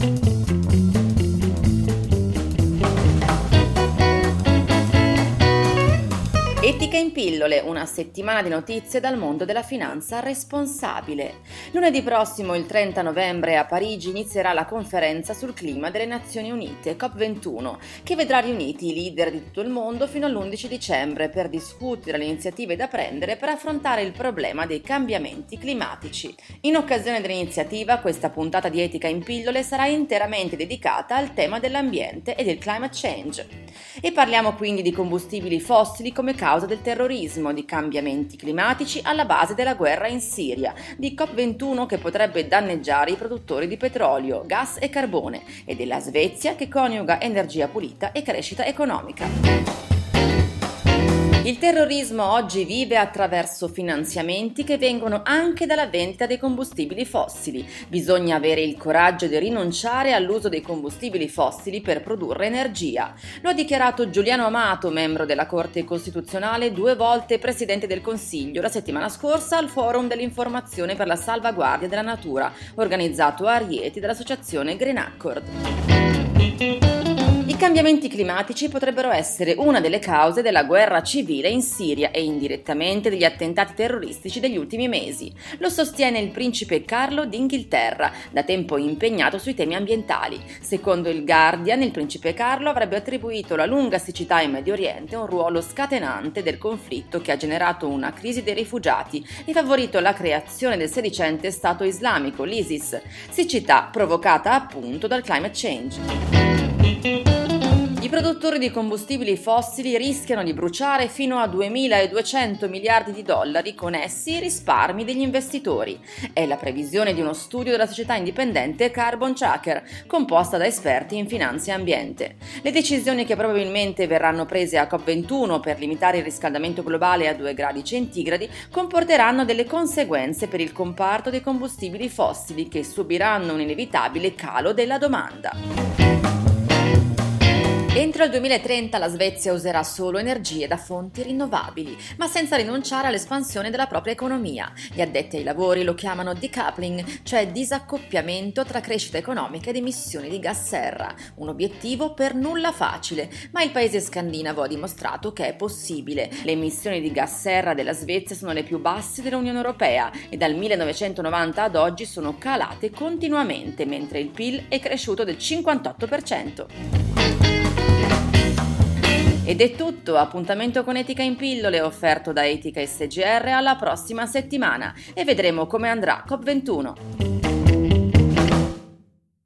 thank you Etica in pillole, una settimana di notizie dal mondo della finanza responsabile. Lunedì prossimo, il 30 novembre, a Parigi inizierà la conferenza sul clima delle Nazioni Unite, COP21, che vedrà riuniti i leader di tutto il mondo fino all'11 dicembre per discutere le iniziative da prendere per affrontare il problema dei cambiamenti climatici. In occasione dell'iniziativa, questa puntata di Etica in pillole sarà interamente dedicata al tema dell'ambiente e del climate change. E parliamo quindi di combustibili fossili come causa del terrorismo, di cambiamenti climatici alla base della guerra in Siria, di COP21 che potrebbe danneggiare i produttori di petrolio, gas e carbone e della Svezia che coniuga energia pulita e crescita economica. Il terrorismo oggi vive attraverso finanziamenti che vengono anche dalla vendita dei combustibili fossili. Bisogna avere il coraggio di rinunciare all'uso dei combustibili fossili per produrre energia. Lo ha dichiarato Giuliano Amato, membro della Corte Costituzionale, due volte Presidente del Consiglio, la settimana scorsa al Forum dell'Informazione per la Salvaguardia della Natura, organizzato a Rieti dall'associazione Green Accord. Cambiamenti climatici potrebbero essere una delle cause della guerra civile in Siria e indirettamente degli attentati terroristici degli ultimi mesi. Lo sostiene il principe Carlo d'Inghilterra, da tempo impegnato sui temi ambientali. Secondo il Guardian, il principe Carlo avrebbe attribuito la lunga siccità in Medio Oriente un ruolo scatenante del conflitto che ha generato una crisi dei rifugiati e favorito la creazione del sedicente Stato islamico, l'ISIS, siccità provocata appunto dal climate change. Produttori di combustibili fossili rischiano di bruciare fino a 2.200 miliardi di dollari con essi i risparmi degli investitori. È la previsione di uno studio della società indipendente Carbon Tracker, composta da esperti in finanza e ambiente. Le decisioni che probabilmente verranno prese a COP21 per limitare il riscaldamento globale a 2 gradi centigradi comporteranno delle conseguenze per il comparto dei combustibili fossili che subiranno un inevitabile calo della domanda. Entro il 2030 la Svezia userà solo energie da fonti rinnovabili, ma senza rinunciare all'espansione della propria economia. Gli addetti ai lavori lo chiamano decoupling, cioè disaccoppiamento tra crescita economica ed emissioni di gas serra, un obiettivo per nulla facile, ma il paese scandinavo ha dimostrato che è possibile. Le emissioni di gas serra della Svezia sono le più basse dell'Unione Europea e dal 1990 ad oggi sono calate continuamente, mentre il PIL è cresciuto del 58%. Ed è tutto, appuntamento con Etica in pillole offerto da Etica SGR alla prossima settimana e vedremo come andrà COP21.